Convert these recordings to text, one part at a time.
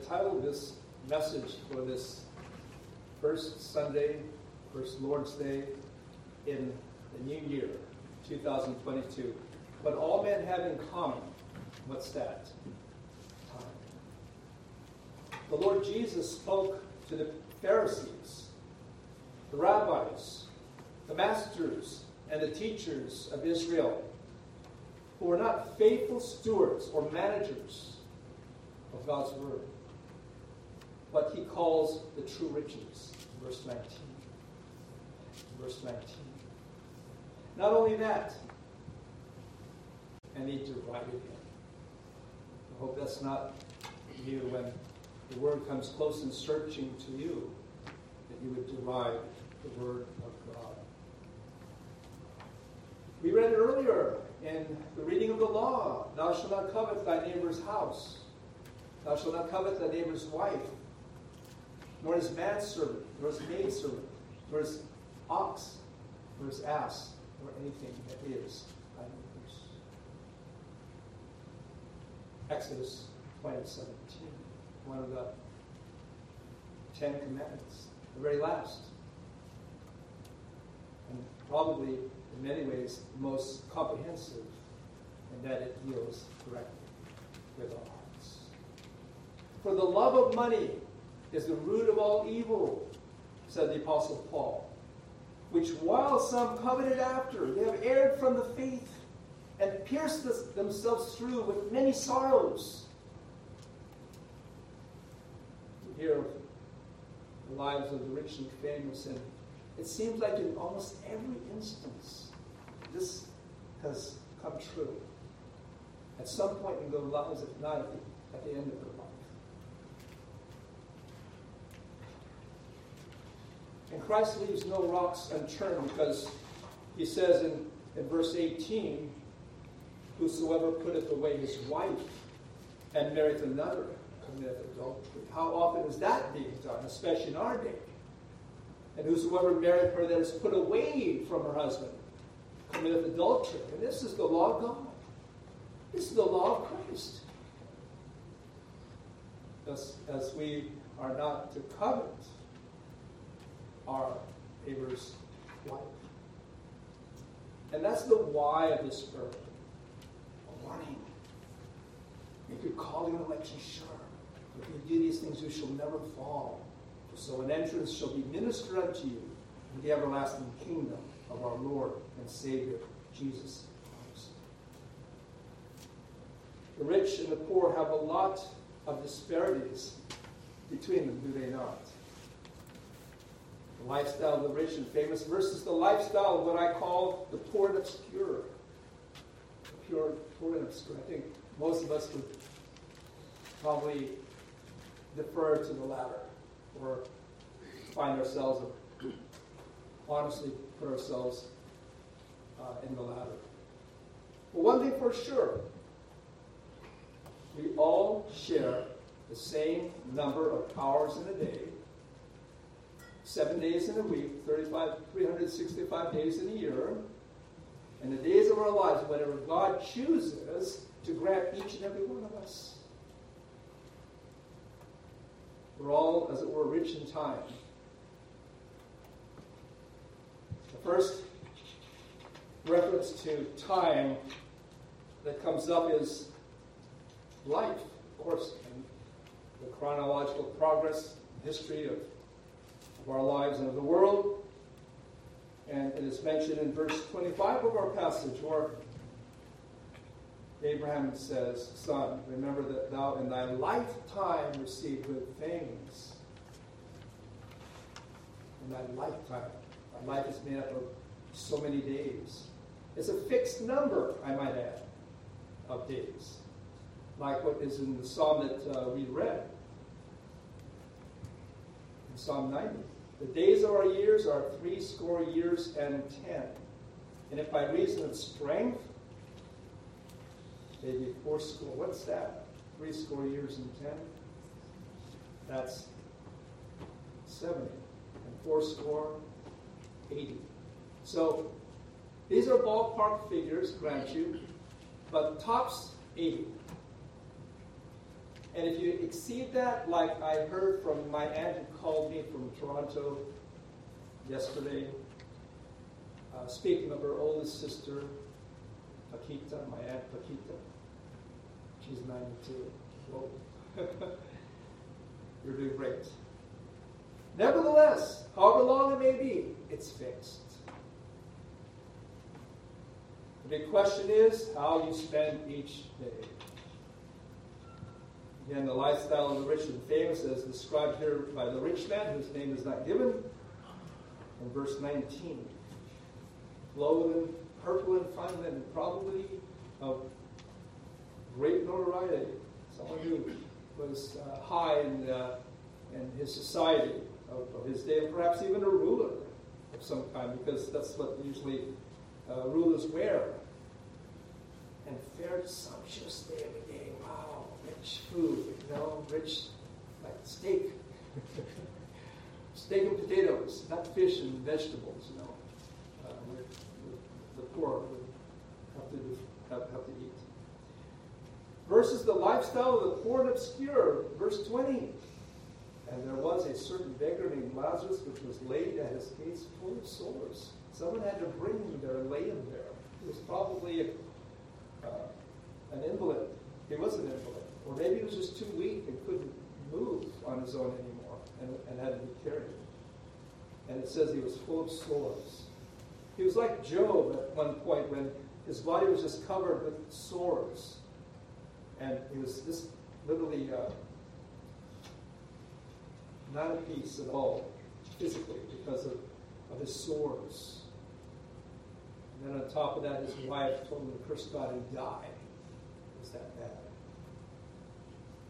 entitled this message for this first Sunday, first Lord's Day in the new year, 2022. What all men have in common, what's that? Time. The Lord Jesus spoke to the Pharisees, the rabbis, the masters, and the teachers of Israel who were not faithful stewards or managers of God's word. What he calls the true riches, verse 19. Verse 19. Not only that, and he derided him. I hope that's not you when the word comes close and searching to you, that you would deride the word of God. We read earlier in the reading of the law, thou shalt not covet thy neighbor's house. Thou shalt not covet thy neighbor's wife, nor his manservant, nor his maidservant, nor his ox, nor his ass, nor anything that is. Exodus 20, 17, one of the Ten Commandments, the very last. And probably, in many ways, the most comprehensive in that it deals directly with our hearts. For the love of money is the root of all evil, said the Apostle Paul, which while some coveted after, they have erred from the faith and pierced themselves through with many sorrows. We hear the lives of the rich and famous, and it seems like in almost every instance, this has come true. At some point in their lives, if not at the, at the end of their life. And Christ leaves no rocks unturned because he says in, in verse 18, Whosoever putteth away his wife and marrieth another committeth adultery. How often is that being done, especially in our day? And whosoever marrieth her that is put away from her husband committeth adultery. And this is the law of God. This is the law of Christ. As, as we are not to covet our neighbor's wife. And that's the why of this verse A warning. Make your calling and election sure. If you do these things, you shall never fall. So an entrance shall be ministered unto you in the everlasting kingdom of our Lord and Savior, Jesus Christ. The rich and the poor have a lot of disparities between them, do they not? Lifestyle of the rich and famous versus the lifestyle of what I call the poor and obscure pure holiness. I think most of us would probably defer to the latter or find ourselves, honestly put ourselves uh, in the latter. But one thing for sure, we all share the same number of hours in a day, seven days in a week, 35, 365 days in a year, and the days of our lives, whatever God chooses to grant each and every one of us. We're all, as it were, rich in time. The first reference to time that comes up is life, of course, and the chronological progress, history of, our lives and of the world. And it is mentioned in verse 25 of our passage where Abraham says, Son, remember that thou in thy lifetime received good things. In thy lifetime. Our life is made up of so many days. It's a fixed number, I might add, of days. Like what is in the psalm that uh, we read. In Psalm 90. The days of our years are three score years and ten. And if by reason of strength, maybe four score, what's that? Three score years and ten? That's 70. And four score, 80. So these are ballpark figures, grant you, but tops 80. And if you exceed that, like I heard from my aunt who called me from Toronto yesterday, uh, speaking of her oldest sister, Paquita, my aunt Paquita. She's 92. Whoa. You're doing great. Nevertheless, however long it may be, it's fixed. The big question is how you spend each day. Again, the lifestyle of the rich and famous as described here by the rich man, whose name is not given, in verse 19. Clothed in purple and fine linen, probably of great notoriety. Someone who was uh, high in, uh, in his society of, of, his day, and perhaps even a ruler of some kind, because that's what usually uh, rulers wear. And fared sumptuously rich food, you know, rich, like steak. steak and potatoes, not fish and vegetables, you know. Uh, the poor have to, have, have to eat. Versus the lifestyle of the poor and obscure, verse 20. And there was a certain beggar named Lazarus, which was laid at his gates full of sores. Someone had to bring him there and lay him there. He was probably a, uh, an invalid. He was an invalid. Or maybe he was just too weak and couldn't move on his own anymore and, and had to be carried. And it says he was full of sores. He was like Job at one point when his body was just covered with sores. And he was just literally uh, not at peace at all, physically, because of, of his sores. And then on top of that, his wife told him to curse God and die. It was that bad.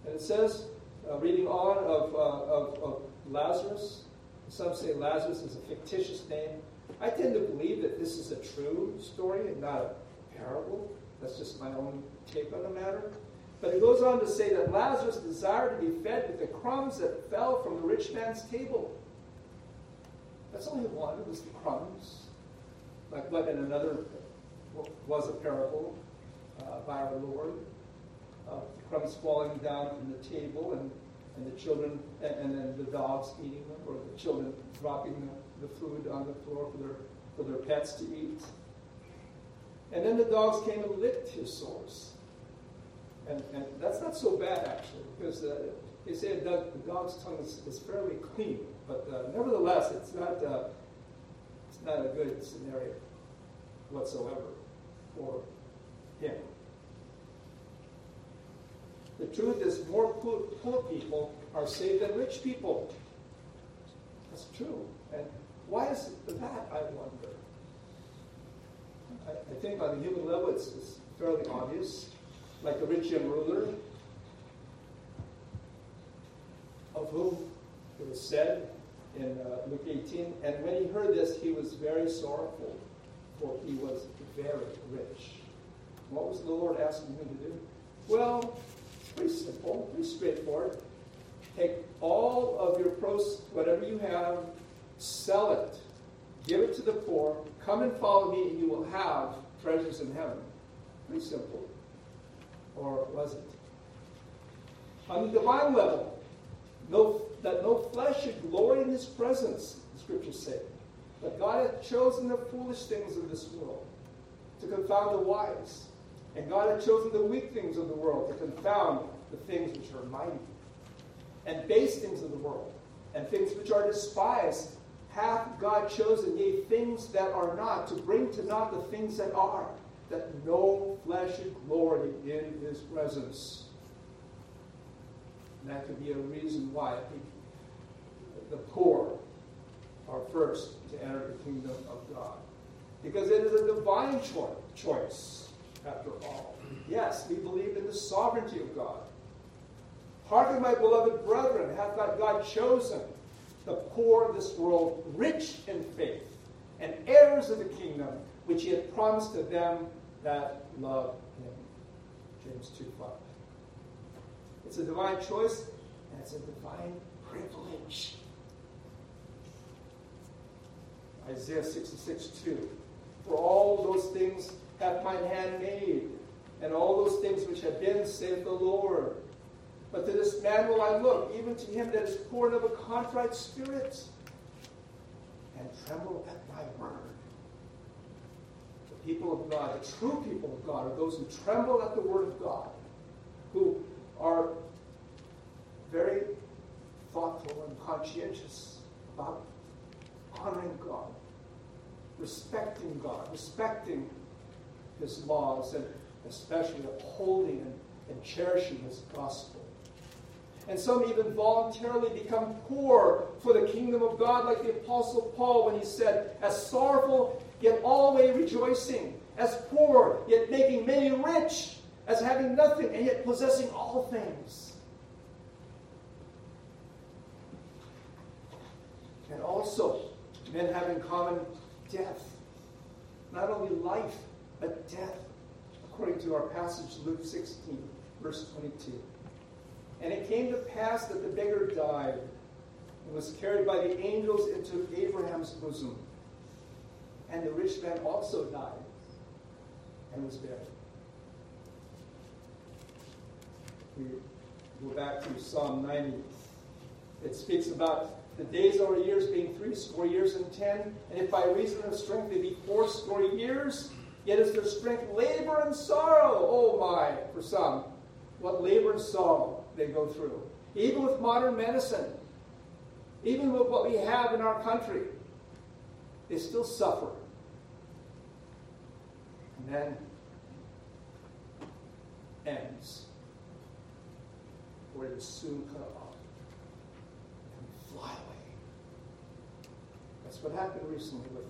And it says, uh, reading on of, uh, of, of Lazarus, some say Lazarus is a fictitious name. I tend to believe that this is a true story and not a parable. That's just my own take on the matter. But it goes on to say that Lazarus desired to be fed with the crumbs that fell from the rich man's table. That's only one, it was the crumbs. Like what in another was a parable uh, by our Lord. Uh, the crumbs falling down from the table and, and the children, and, and, then the dogs eating them, or the children dropping the, the food on the floor for their, for their pets to eat. And then the dogs came and licked his sores. And, and that's not so bad, actually, because uh, they say the dog's tongue is, is fairly clean. But uh, nevertheless, it's not, uh, it's not a good scenario whatsoever for him. The truth is, more poor, people are saved than rich people. That's true. And why is that, I wonder? I, I think on the human level, it's, it's fairly obvious like the rich young ruler, of whom it was said in uh, Luke 18, and when he heard this, he was very sorrowful, for he was very rich. What was the Lord asking him to do? Well, pretty simple, pretty straightforward. Take all of your pros, whatever you have, sell it, give it to the poor, come and follow me, and you will have treasures in heaven. Pretty simple or was it? On the divine level, no, that no flesh should glory in his presence, the scriptures say. But God hath chosen the foolish things of this world to confound the wise. And God hath chosen the weak things of the world to confound the things which are mighty. And base things of the world, and things which are despised, hath God chosen, yea, things that are not, to bring to naught the things that are that no flesh should glory in his presence. And that could be a reason why the poor are first to enter the kingdom of God. Because it is a divine cho- choice, after all. Yes, we believe in the sovereignty. Hearken, my beloved brethren, hath not God chosen the poor of this world rich in faith and heirs of the kingdom which he had promised to them that love him. James 2 5. It's a divine choice and it's a divine privilege. Isaiah 66 2. For all those things hath mine hand made, and all those things which have been, saith the Lord. But to this man will I look, even to him that is poor and of a contrite spirit, and tremble at my word. The people of God, the true people of God, are those who tremble at the word of God, who are very thoughtful and conscientious about honoring God, respecting God, respecting His laws, and especially upholding and, and cherishing His gospel. And some even voluntarily become poor for the kingdom of God, like the Apostle Paul when he said, As sorrowful, yet always rejoicing, as poor, yet making many rich, as having nothing, and yet possessing all things. And also, men have in common death. Not only life, but death, according to our passage, Luke 16, verse 22. And it came to pass that the beggar died and was carried by the angels into Abraham's bosom. And the rich man also died and was buried. We go back to Psalm 90. It speaks about the days or years being three score years and ten, and if by reason of strength they be four score years, yet is their strength labor and sorrow. Oh my, for some, what labor and sorrow they go through. Even with modern medicine, even with what we have in our country, they still suffer. And then ends where it is soon cut off and fly away. That's what happened recently with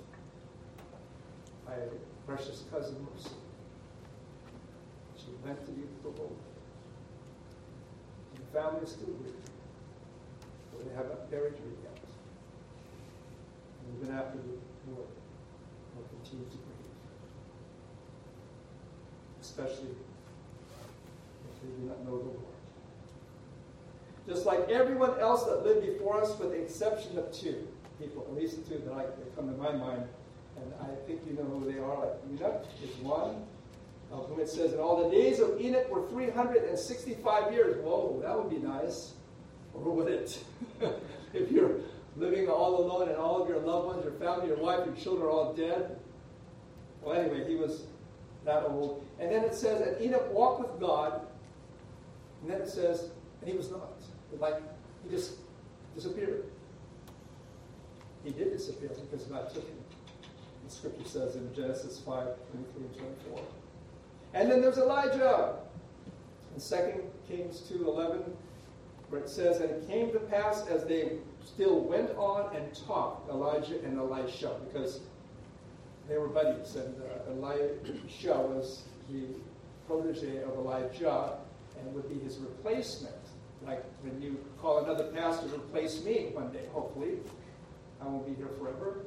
my precious cousin Mercy. She went to be with the Lord. The family is still grieving. But they have not buried her yet. And even after the war, will continue to grieve. Especially if they do not know the Lord. Just like everyone else that lived before us, with the exception of two people, at least two that, I, come to my mind, and I think you know who they are. Like Enoch is one, of whom it says, "And all the days of Enoch were 365 years." Whoa, that would be nice. Or would it? if you're living all alone and all of your loved ones, your family, your wife, your children are all dead. Well, anyway, he was that old. And then it says, and Enoch walked with God. And then it says, and he was not. Like, he just disappeared. He did disappear because God took him. The scripture says in Genesis 5 23 and 24. And then there's Elijah in 2 Kings 2.11, where it says, And it came to pass as they still went on and talked, Elijah and Elisha, because they were buddies, and uh, Elisha was the protege of Elijah and would be his replacement. Like when you call another pastor to replace me one day, hopefully. I won't be here forever.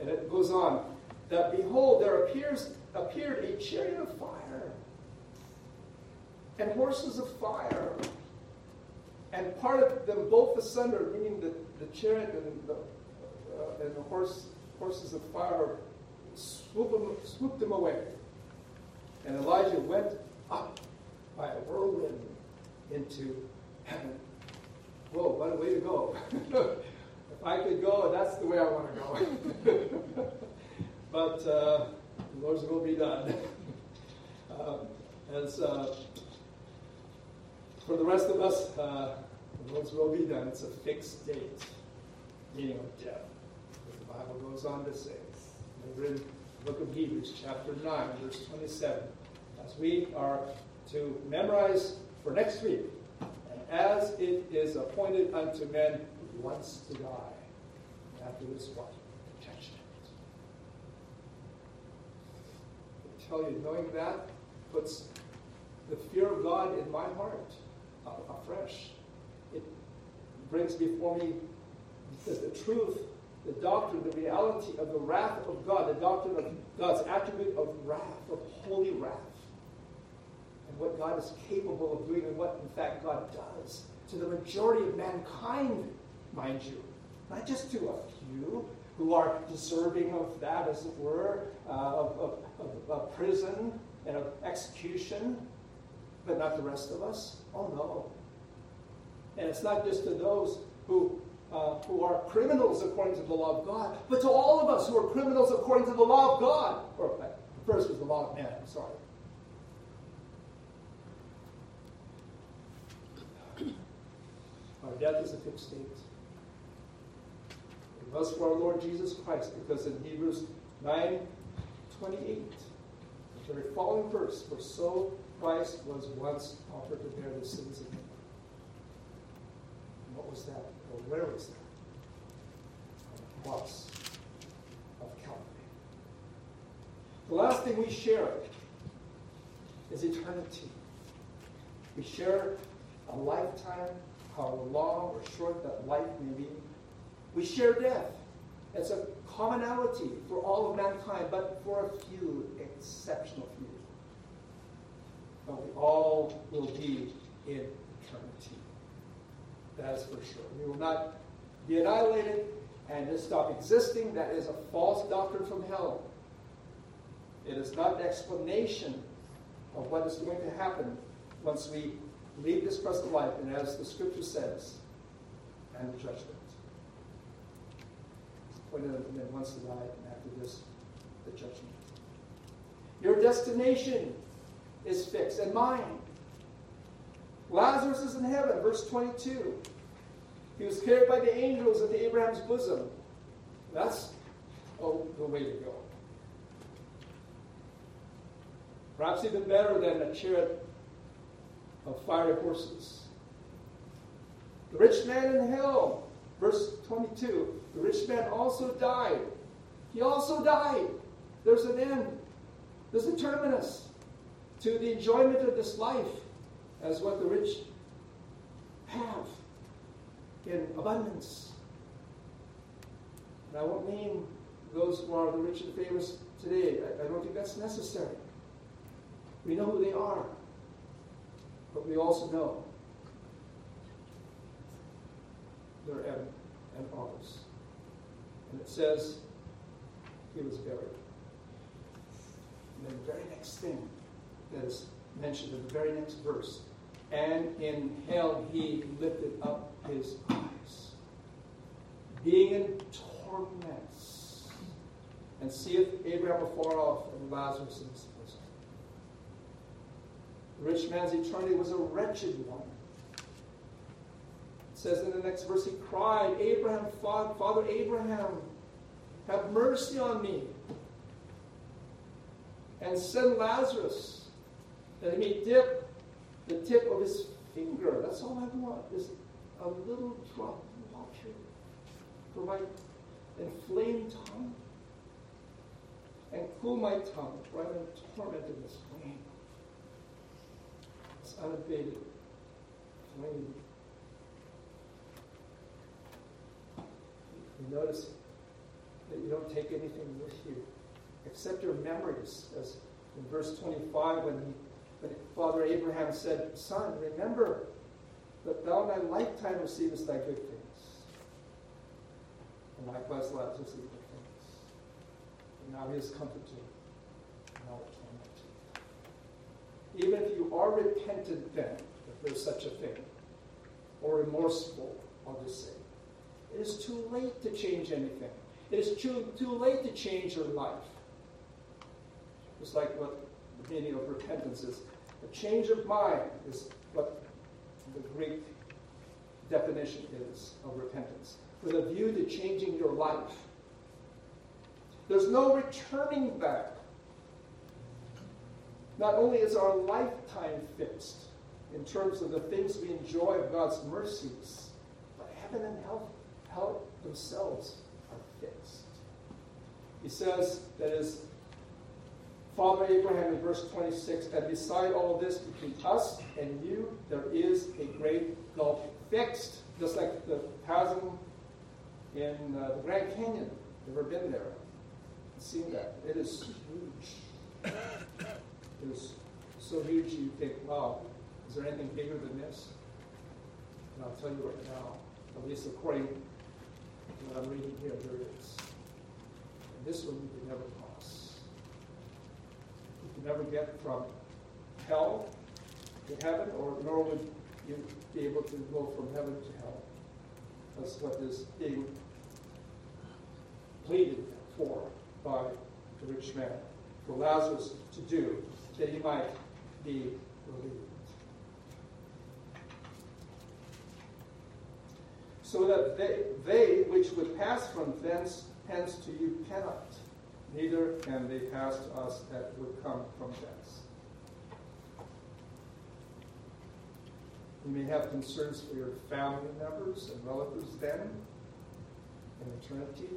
And it goes on that behold, there appears appeared a chariot of fire and horses of fire, and parted them both asunder, meaning the, the chariot and the, uh, and the horse, horses of fire swoop them, swooped them away. And Elijah went up by a whirlwind into heaven. Whoa, what a way to go. if I could go, that's the way I want to go. but uh, the Lord's will be done. uh, uh, for the rest of us, uh, the Lord's will be done. It's a fixed date, meaning of death. As the Bible goes on to say. Over in the book of Hebrews, chapter 9, verse 27. As we are to memorize for next week, and as it is appointed unto men once to die. After this, what? Judgment. I tell you, knowing that puts the fear of God in my heart uh, afresh. It brings before me the, truth, the doctrine, the reality of the wrath of God, the doctrine of God's attribute of wrath, of holy wrath, and what God is capable of doing, and what, in fact, God does to the majority of mankind, mind you. Not just to a few who are deserving of that, as it were, uh, of, of, of, of prison and of execution, but not the rest of us. Oh no. And it's not just to those who, uh, who are criminals according to the law of God, but to all of us who are criminals according to the law of God. Or uh, first was the law of man, I'm sorry. Our death is a fixed state. It was for our Lord Jesus Christ, because in Hebrews 9 28, the very following verse, for so Christ was once offered to bear the sins of many. What was that? Or where was that? On the cross of Calvary. The last thing we share is eternity. We share a lifetime, how long or short that life may be. We share death. It's a commonality for all of mankind, but for a few, exceptional few. But we all will be in eternity. That is for sure. We will not be annihilated and just stop existing. That is a false doctrine from hell. It is not an explanation of what is going to happen once we leave this present life, and as the scripture says, and the judgment. Man wants to die, and after this, the judgment. Your destination is fixed, and mine. Lazarus is in heaven, verse 22. He was carried by the angels into Abraham's bosom. That's oh, the way to go. Perhaps even better than a chariot of fiery horses. The rich man in hell, verse 22. The rich man also died. He also died. There's an end. There's a terminus to the enjoyment of this life as what the rich have in abundance. And I won't name those who are the rich and famous today. I, I don't think that's necessary. We know who they are. But we also know their and ours. And it says he was buried. And then the very next thing that is mentioned in the very next verse and in hell he lifted up his eyes, being in torments, and seeth Abraham afar off and Lazarus in his bosom. The rich man's eternity was a wretched one. Says in the next verse, he cried, Abraham, Father Abraham, have mercy on me. And send Lazarus that he may dip the tip of his finger. That's all I want, is a little drop of water for my inflamed tongue. And cool my tongue, for I'm in torment in this flame. It's unabated flame. You notice that you don't take anything with you except your memories, as in verse 25 when he but Father Abraham said, Son, remember that thou in thy lifetime receivest thy good things. And likewise Lazarus good things. And now he is comforted. Now. Even if you are repentant then, if there's such a thing, or remorseful, I'll just say, it is too late to change anything. It is too, too late to change your life. It's like what the meaning of repentance is. A change of mind is what the Greek definition is of repentance, with a view to changing your life. There's no returning back. Not only is our lifetime fixed in terms of the things we enjoy of God's mercies, but heaven and hell, hell themselves are fixed. He says that is Father Abraham in verse 26, and beside all this, between us and you, there is a great gulf fixed, just like the chasm in uh, the Grand Canyon. Ever been there? Seen that? It is huge. It is so huge you think, wow, is there anything bigger than this? And I'll tell you right now, at least according what I'm reading here, there is. And this one you can never cross. You can never get from hell to heaven, or nor would you be able to go from heaven to hell. That's what is being pleaded for by the rich man, for Lazarus to do, that he might be relieved. So that they, they which would pass from thence hence to you cannot, neither can they pass to us that would come from thence. You may have concerns for your family members and relatives then in eternity.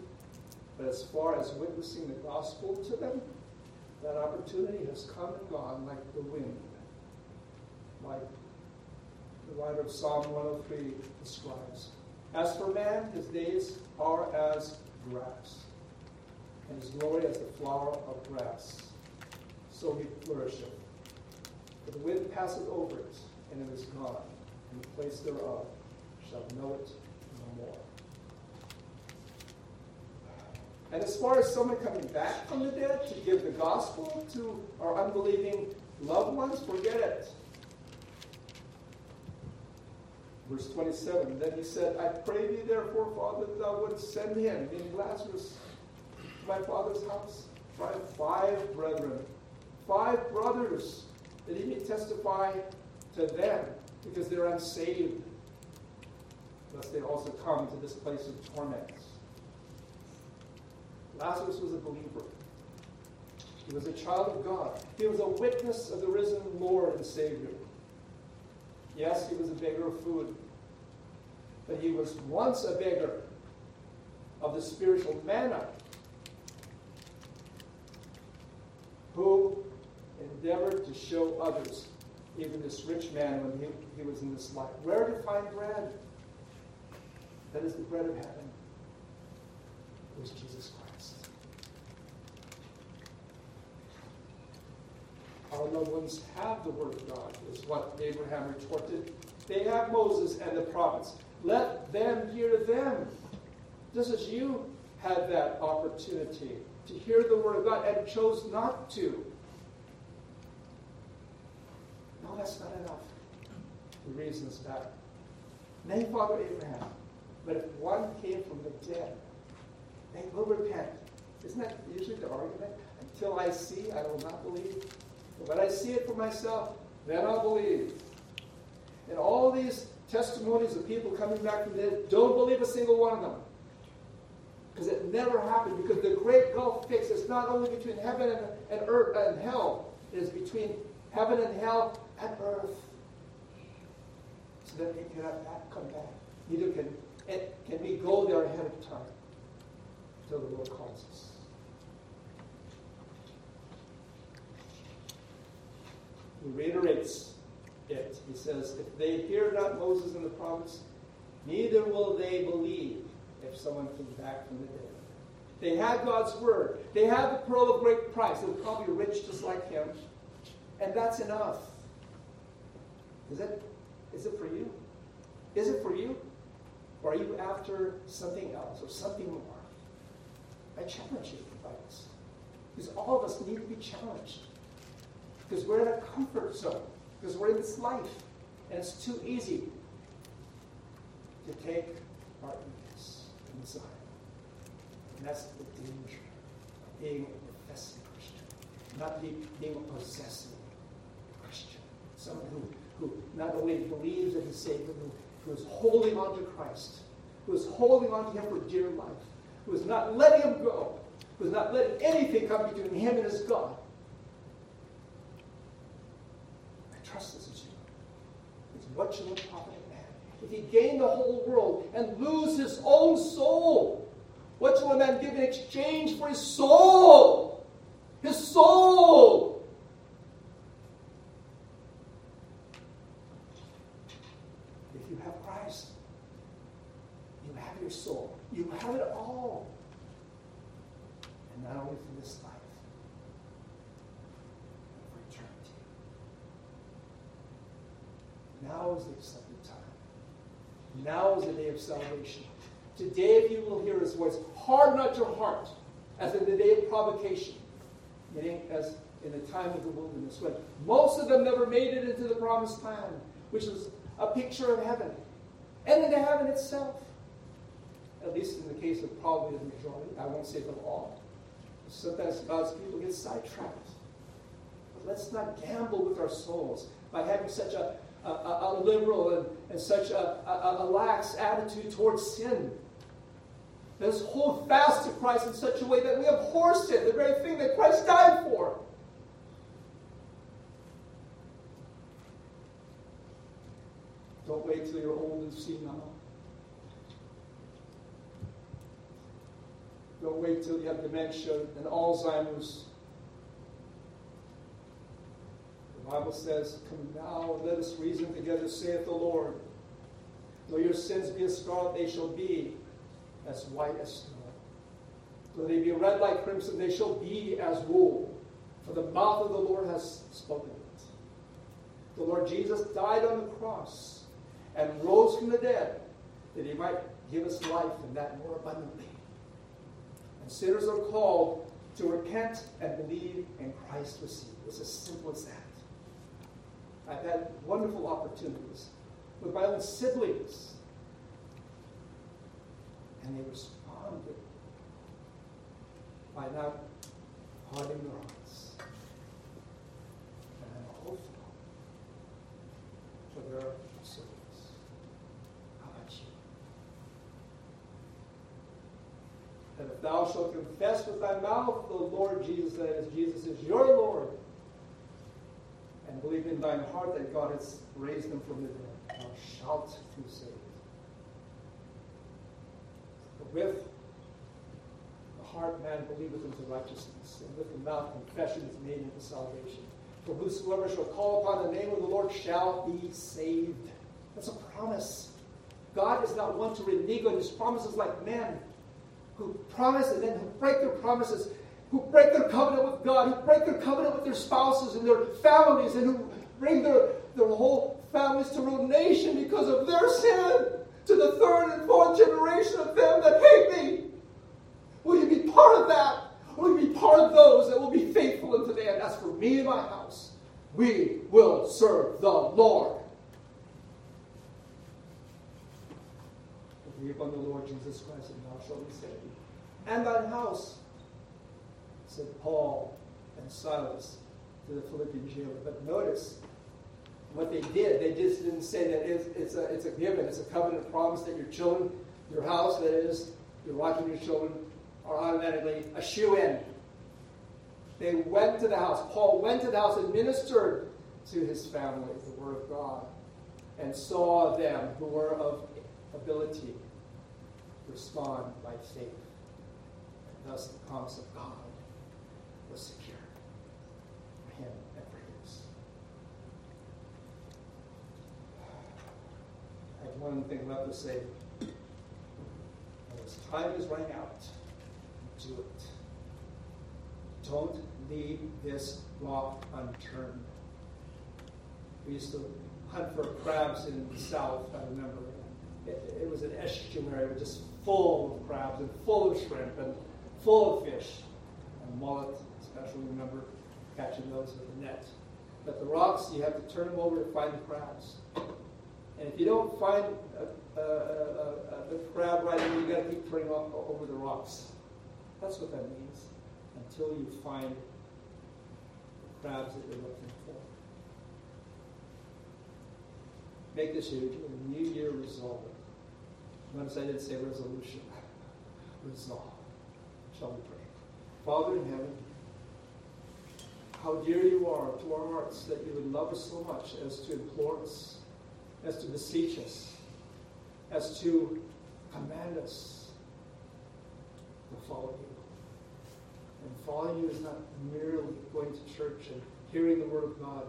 But as far as witnessing the gospel to them, that opportunity has come and gone like the wind. Like the writer of Psalm 103 describes. As for man, his days are as grass, and his glory as the flower of grass. So he flourisheth. For the wind passeth over it, and it is gone, and the place thereof shall know it no more. And as far as someone coming back from the dead to give the gospel to our unbelieving loved ones, forget it. Verse 27 Then he said, I pray thee, therefore, Father, that thou wouldst send him, meaning Lazarus, to my father's house. Have five brethren, five brothers, that he may testify to them, because they're unsaved, lest they also come to this place of torments. Lazarus was a believer. He was a child of God. He was a witness of the risen Lord and Savior. Yes, he was a beggar of food, but he was once a beggar of the spiritual manna who endeavored to show others, even this rich man when he, he was in this life, where to find bread. That is the bread of heaven. It was Jesus Christ. Our loved ones have the Word of God, is what Abraham retorted. They have Moses and the prophets. Let them hear them. Just as you had that opportunity to hear the Word of God and chose not to. No, that's not enough. The reasons that. Nay, Father Abraham, but if one came from the dead, they will repent. Isn't that usually the argument? Until I see, I will not believe. But when I see it for myself, then I'll believe. And all these testimonies of people coming back from the dead, don't believe a single one of them. Because it never happened. Because the great gulf fix is not only between heaven and, and earth and hell, it is between heaven and hell and earth. So that they cannot back, come back. Neither can, can we go there ahead of time until the Lord calls us. He reiterates it. He says, If they hear not Moses and the prophets, neither will they believe if someone comes back from the dead. They had God's word. They had the pearl of great price. They were probably rich just like him. And that's enough. Is it? Is it for you? Is it for you? Or are you after something else or something more? I challenge you by this. Because all of us need to be challenged. Because we're in a comfort zone. Because we're in this life. And it's too easy to take our ease inside. And that's the danger of being a professing Christian. Not be, being a possessive Christian. Someone who, who not only believes he's saved, but who, who is holding on to Christ. Who is holding on to him for dear life who is not letting him go, who is not letting anything come between him and his God. I trust this is you. It's what you will profit a man. If he gain the whole world and lose his own soul, what shall a man give in exchange for his soul? His soul! If you have Christ, you have your soul. You have it all. And not only for this life, but for eternity. Now is the accepted time. Now is the day of salvation. Today, if you will hear his voice, harden not your heart, as in the day of provocation, meaning as in the time of the wilderness, when most of them never made it into the promised land, which is a picture of heaven and into heaven itself. At least in the case of probably the majority. I won't say them all. Sometimes God's people get sidetracked. But let's not gamble with our souls by having such a, a, a liberal and, and such a, a, lax attitude towards sin. Let's hold fast to Christ in such a way that we abhor sin, the very thing that Christ died for. Don't wait till you're old and senile. Don't wait till you have dementia and Alzheimer's. The Bible says, Come now let us reason together, saith the Lord. Though your sins be as scarlet, they shall be as white as snow. Though they be red like crimson, they shall be as wool. For the mouth of the Lord has spoken it. The Lord Jesus died on the cross and rose from the dead that he might give us life and that more abundantly. And sinners are called to repent and believe in Christ receive. It's as simple as that. I've had wonderful opportunities with my own siblings, and they responded by not hardening their hearts. And I'm hopeful for their souls. How about you? That if thou shalt confess with thy mouth the Lord Jesus, that is, Jesus is your Lord, and believe in thine heart that God has raised him from the dead, thou shalt be saved. But with the heart man believeth unto righteousness, and with the mouth confession is made unto salvation. For whosoever shall call upon the name of the Lord shall be saved. That's a promise. God is not one to renege on his promises like men who promise and then break their promises who break their covenant with God, who break their covenant with their spouses and their families, and who bring their, their whole families to ruination because of their sin to the third and fourth generation of them that hate me. Will you be part of that? Will you be part of those that will be faithful unto the end? As for me and my house, we will serve the Lord. Believe on the Lord Jesus Christ, and thou shalt be saved. And thine house said Paul and Silas to the Philippian jailer. But notice what they did. They just didn't say that it's, it's, a, it's a given, it's a covenant promise that your children, your house, that is, your wife and your children, are automatically a shoe in. They went to the house. Paul went to the house and ministered to his family the word of God and saw them who were of ability respond by faith. And thus the promise of God was secure him and for his. I have one thing left to say. As time is running out, do it. Don't leave this rock unturned. We used to hunt for crabs in the south, I remember. It, it was an estuary just full of crabs and full of shrimp and full of fish and mullet especially remember catching those with the net. But the rocks, you have to turn them over to find the crabs. And if you don't find a, a, a, a crab right away, you've got to keep turning over the rocks. That's what that means. Until you find the crabs that you're looking for. Make this your New Year resolve. Notice I didn't say resolution. Resolve. Shall we pray? Father in heaven, how dear you are to our hearts that you would love us so much as to implore us, as to beseech us, as to command us to follow you. And following you is not merely going to church and hearing the Word of God.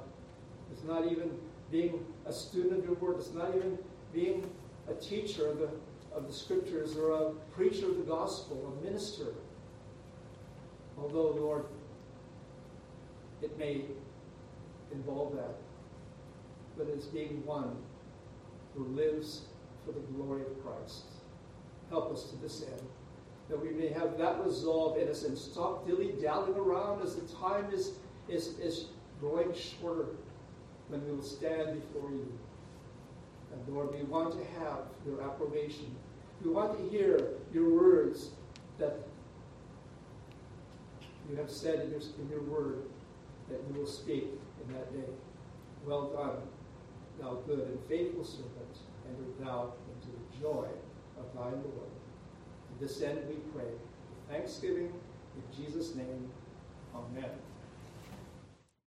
It's not even being a student of your Word. It's not even being a teacher of the, of the Scriptures or a preacher of the gospel, a minister. Although, Lord, it may involve that. But as being one who lives for the glory of Christ. Help us to this end. That we may have that resolve in us and stop dilly dallying around as the time is, is, is growing shorter when we will stand before you. And Lord, we want to have your approbation. We want to hear your words that you have said in your, in your word that you will speak in that day. Well done, thou good and faithful servant, enter thou into the joy of thy Lord. To this end we pray. With thanksgiving, in Jesus' name, amen.